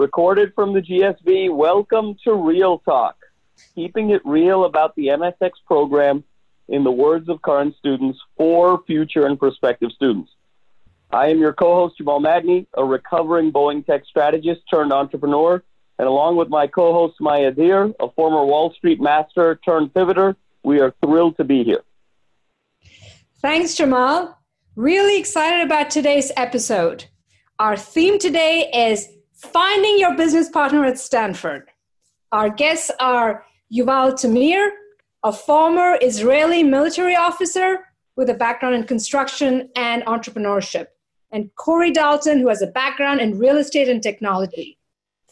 recorded from the GSB. Welcome to Real Talk, keeping it real about the MSX program in the words of current students for future and prospective students. I am your co-host Jamal Madni, a recovering Boeing tech strategist turned entrepreneur, and along with my co-host Maya Dhir, a former Wall Street master turned pivoter, we are thrilled to be here. Thanks, Jamal. Really excited about today's episode. Our theme today is finding your business partner at Stanford. Our guests are Yuval Tamir, a former Israeli military officer with a background in construction and entrepreneurship, and Corey Dalton, who has a background in real estate and technology.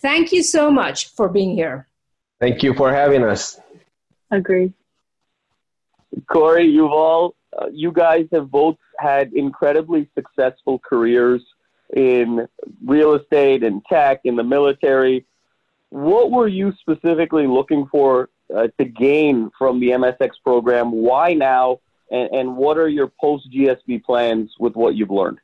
Thank you so much for being here. Thank you for having us. Agree. Corey, Yuval, uh, you guys have both had incredibly successful careers in real estate and tech, in the military. What were you specifically looking for uh, to gain from the MSX program? Why now? And, and what are your post GSB plans with what you've learned?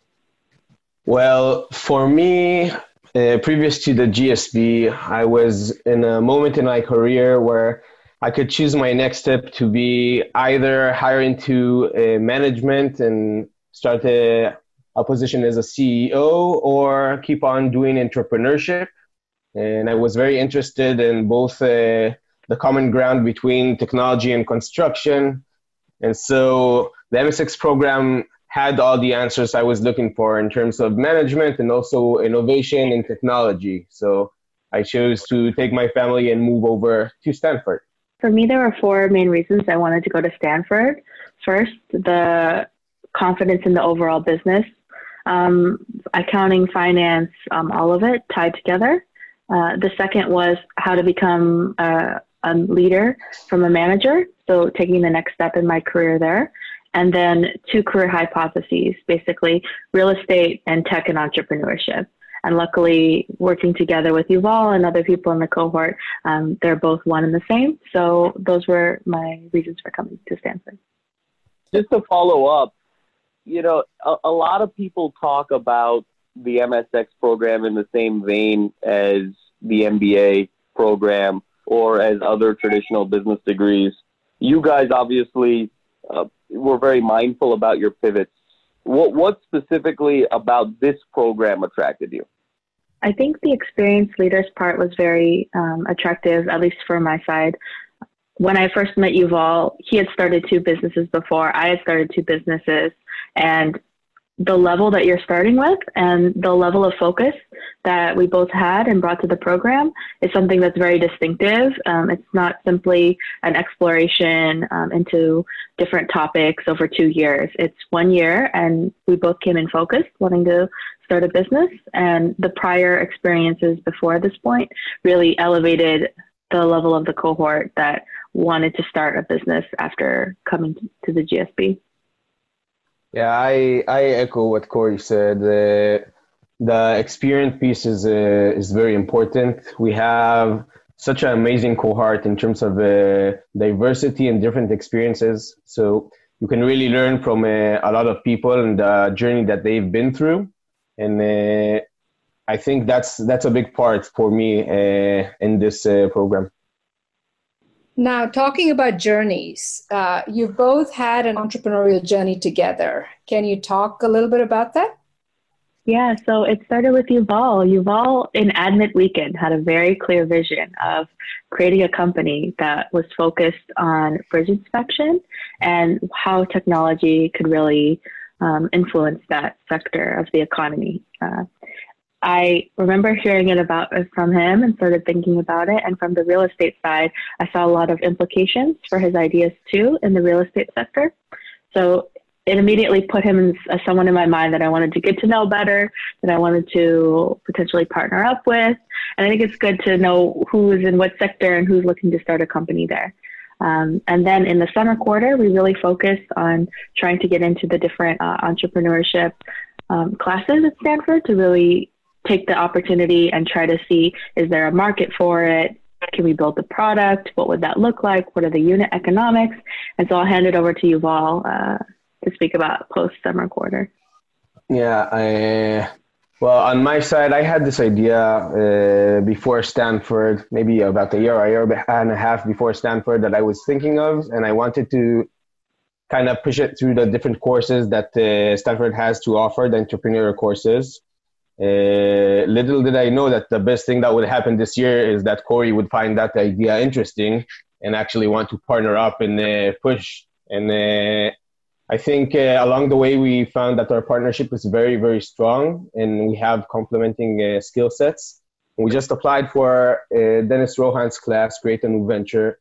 Well, for me, uh, previous to the GSB, I was in a moment in my career where I could choose my next step to be either higher into uh, management and start a, a position as a CEO or keep on doing entrepreneurship. And I was very interested in both uh, the common ground between technology and construction. And so the MSX program had all the answers I was looking for in terms of management and also innovation and technology. So I chose to take my family and move over to Stanford. For me, there were four main reasons I wanted to go to Stanford. First, the confidence in the overall business, um, accounting, finance, um, all of it tied together. Uh, the second was how to become a, a leader from a manager, so taking the next step in my career there. And then two career hypotheses, basically real estate and tech and entrepreneurship. And luckily, working together with Yuval and other people in the cohort, um, they're both one and the same. So those were my reasons for coming to Stanford. Just to follow up, you know, a, a lot of people talk about the MSX program in the same vein as the MBA program or as other traditional business degrees. You guys obviously uh, were very mindful about your pivots. What, what specifically about this program attracted you? I think the experienced leaders part was very um, attractive, at least for my side. When I first met Yuval, he had started two businesses before. I had started two businesses, and the level that you're starting with and the level of focus that we both had and brought to the program is something that's very distinctive. Um, it's not simply an exploration um, into different topics over two years. It's one year, and we both came in focused, wanting to start a business. And the prior experiences before this point really elevated the level of the cohort that wanted to start a business after coming to the GSB. Yeah, I, I echo what Corey said. Uh, the experience piece is, uh, is very important. We have such an amazing cohort in terms of uh, diversity and different experiences. So you can really learn from uh, a lot of people and the journey that they've been through. And uh, I think that's, that's a big part for me uh, in this program. Now, talking about journeys, uh, you both had an entrepreneurial journey together. Can you talk a little bit about that? Yeah, so it started with Yuval. Yuval in Admit Weekend had a very clear vision of creating a company that was focused on bridge inspection and how technology could really um, influence that sector of the economy. Uh, I remember hearing it about from him and started thinking about it. And from the real estate side, I saw a lot of implications for his ideas too in the real estate sector. So it immediately put him as someone in my mind that I wanted to get to know better, that I wanted to potentially partner up with. And I think it's good to know who's in what sector and who's looking to start a company there. Um, and then in the summer quarter, we really focused on trying to get into the different uh, entrepreneurship um, classes at Stanford to really take the opportunity and try to see is there a market for it? Can we build the product? What would that look like? What are the unit economics? And so I'll hand it over to Yuval uh, to speak about post summer quarter. Yeah, I, Well, on my side, I had this idea uh, before Stanford, maybe about a year a year and a half before Stanford, that I was thinking of, and I wanted to kind of push it through the different courses that uh, Stanford has to offer, the entrepreneurial courses. Uh, little did I know that the best thing that would happen this year is that Corey would find that idea interesting and actually want to partner up and uh, push. And uh, I think uh, along the way we found that our partnership is very, very strong, and we have complementing uh, skill sets. We just applied for Dennis Rohan's class, Create a New Venture,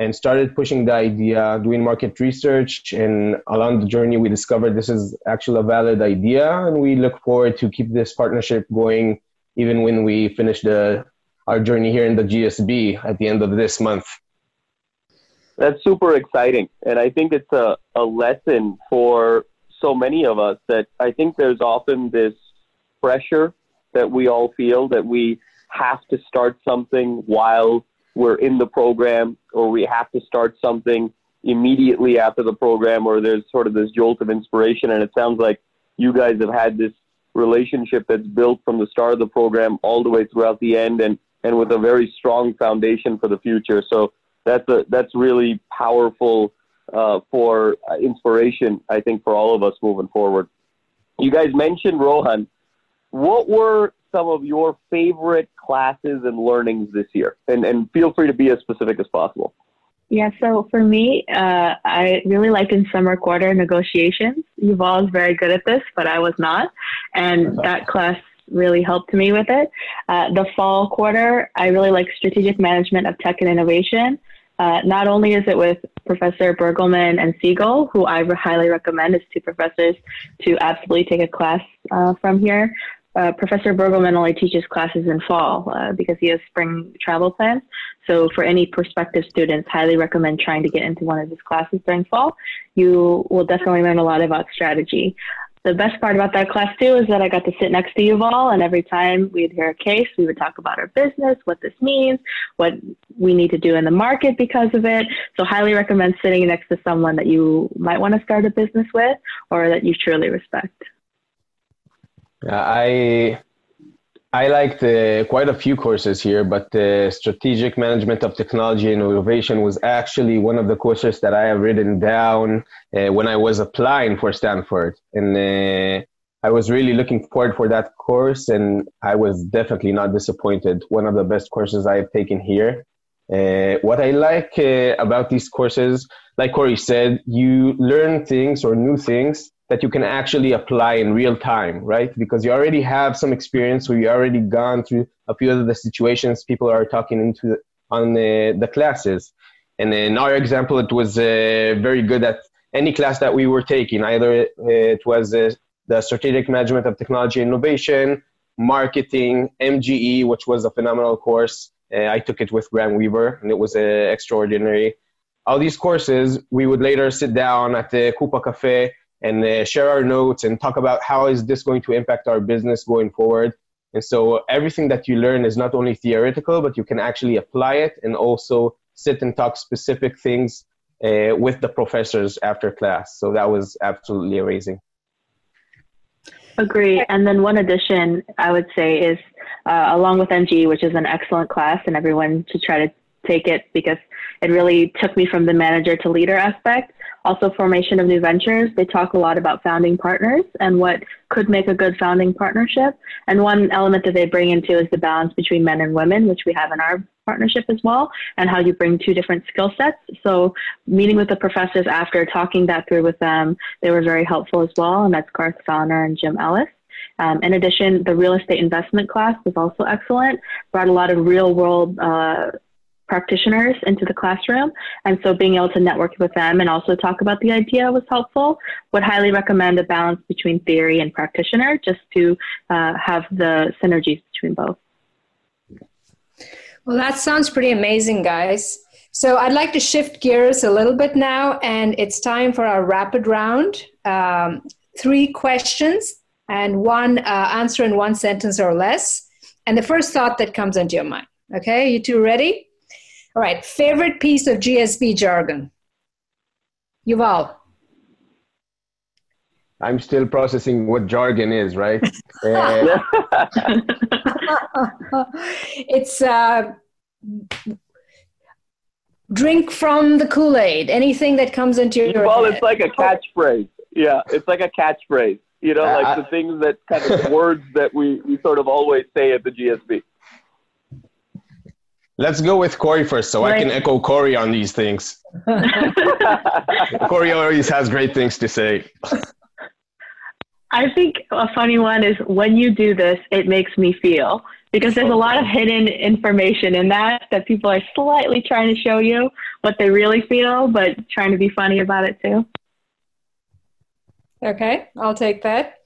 and started pushing the idea, doing market research. And along the journey, we discovered this is actually a valid idea, and we look forward to keep this partnership going even when we finish the our journey here in the GSB at the end of this month. That's super exciting, and I think it's a, a lesson for so many of us that I think there's often this pressure that we all feel that we have to start something while we're in the program or we have to start something immediately after the program or there's sort of this jolt of inspiration. And it sounds like you guys have had this relationship that's built from the start of the program all the way throughout the end and and with a very strong foundation for the future. So that's a that's really powerful uh, for uh, inspiration i think for all of us moving forward. You guys mentioned rohan. What were some of your favorite classes and learnings this year? And, and feel free to be as specific as possible. Yeah, so for me, uh, I really liked in summer quarter negotiations. Yuval is very good at this, but I was not. And that class really helped me with it. Uh, the fall quarter, I really like strategic management of tech and innovation. Uh, not only is it with Professor Burgelman and Siegel, who I highly recommend as two professors to absolutely take a class uh, from here, uh, Professor Burgelman only teaches classes in fall uh, because he has spring travel plans. So for any prospective students, highly recommend trying to get into one of his classes during fall. You will definitely learn a lot about strategy. The best part about that class too is that I got to sit next to Yuval, and every time we'd hear a case, we would talk about our business, what this means, what we need to do in the market because of it. So highly recommend sitting next to someone that you might want to start a business with or that you truly respect. I I liked uh, quite a few courses here, but uh, strategic management of technology and innovation was actually one of the courses that I have written down uh, when I was applying for Stanford, and uh, I was really looking forward for that course, and I was definitely not disappointed. One of the best courses I have taken here. Uh, what I like uh, about these courses, like Corey said, you learn things or new things that you can actually apply in real time, right? Because you already have some experience where you already gone through a few of the situations people are talking into on the, the classes. And in our example, it was uh, very good at any class that we were taking. Either it, was uh, the strategic management of technology innovation, marketing, MGE, which was a phenomenal course. Uh, I took it with Graham Weaver, and it was uh, extraordinary. All these courses, we would later sit down at the Coupa Cafe and uh, share our notes and talk about how is this going to impact our business going forward. And so everything that you learn is not only theoretical, but you can actually apply it and also sit and talk specific things uh, with the professors after class. So that was absolutely amazing. Agree. And then one addition I would say is uh, along with MG, which is an excellent class, and everyone should try to take it because it really took me from the manager to leader aspect. Also, formation of new ventures. They talk a lot about founding partners and what could make a good founding partnership. And one element that they bring into is the balance between men and women, which we have in our partnership as well, and how you bring two different skill sets. So, meeting with the professors after talking that through with them, they were very helpful as well. And that's Garth Saloner and Jim Ellis. Um, in addition, the real estate investment class was also excellent, brought a lot of real world uh, practitioners into the classroom. And so being able to network with them and also talk about the idea was helpful. Would highly recommend a balance between theory and practitioner just to uh, have the synergies between both. Well, that sounds pretty amazing, guys. So I'd like to shift gears a little bit now, and it's time for our rapid round. Um, three questions and one uh, answer in one sentence or less. And the first thought that comes into your mind. Okay, you two ready? All right, favorite piece of GSB jargon? Yuval. I'm still processing what jargon is, right? Uh, it's uh, drink from the Kool Aid. Anything that comes into your well, head. it's like a catchphrase. Yeah, it's like a catchphrase. You know, like Uh, the things that kind of words that we, we sort of always say at the GSB. Let's go with Corey first, so I can echo Corey on these things. Corey always has great things to say. I think a funny one is when you do this, it makes me feel because there's a lot of hidden information in that that people are slightly trying to show you what they really feel, but trying to be funny about it too. Okay, I'll take that.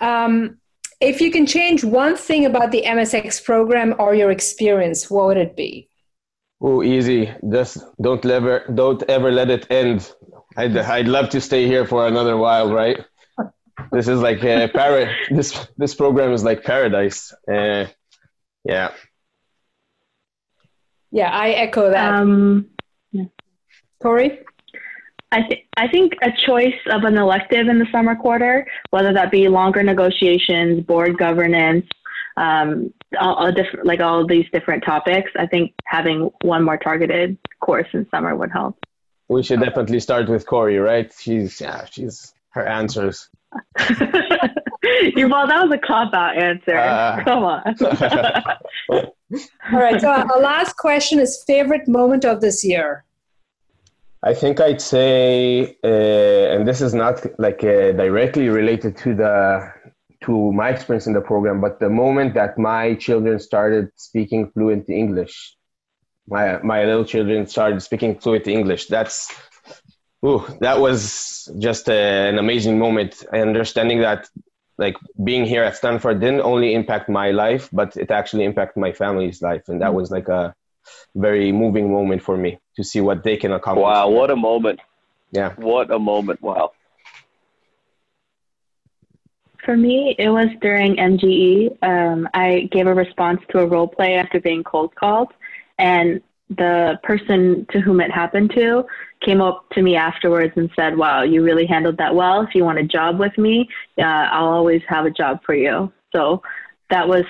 Um, if you can change one thing about the MSX program or your experience, what would it be? Oh, easy. Just don't ever, don't ever let it end. I'd, I'd love to stay here for another while, right? This is like a par- This this program is like paradise. Uh, yeah. Yeah, I echo that. Um, Corey? I, th- I think a choice of an elective in the summer quarter, whether that be longer negotiations, board governance, um, all, all different, like all of these different topics, I think having one more targeted course in summer would help. We should definitely start with Corey, right? She's yeah, she's her answers. you well, that was a cop out answer. Uh. Come on. All right, so our last question is favorite moment of this year. I think I'd say, uh, and this is not like uh, directly related to the to my experience in the program, but the moment that my children started speaking fluent English, my my little children started speaking fluent English. That's, ooh, that was just uh, an amazing moment. Understanding that, like being here at Stanford didn't only impact my life, but it actually impacted my family's life, and that was like a very moving moment for me to see what they can accomplish. Wow, what a moment. Yeah. What a moment. Wow. For me, it was during MGE. Um, I gave a response to a role play after being cold called, and the person to whom it happened to came up to me afterwards and said, "Wow, you really handled that well. If you want a job with me, uh, I'll always have a job for you." So that was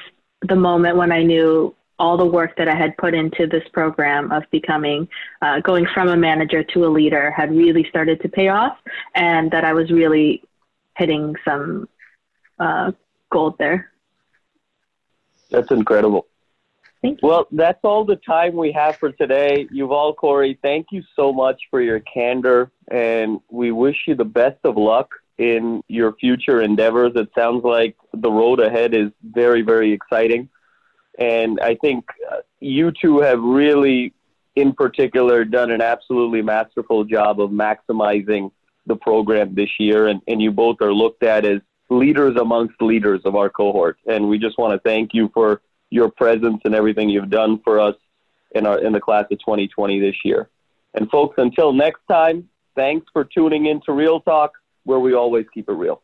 the moment when I knew all the work that I had put into this program of becoming, uh, going from a manager to a leader, had really started to pay off, and that I was really hitting some uh, gold there. That's incredible. Thank you. Well, that's all the time we have for today. Yuval Corey, thank you so much for your candor, and we wish you the best of luck in your future endeavors. It sounds like the road ahead is very, very exciting. And I think uh, you two have really, in particular, done an absolutely masterful job of maximizing the program this year. And, and you both are looked at as leaders amongst leaders of our cohort. And we just want to thank you for your presence and everything you've done for us in our in the class of 2020 this year. And folks, until next time, thanks for tuning in to Real Talk, where we always keep it real.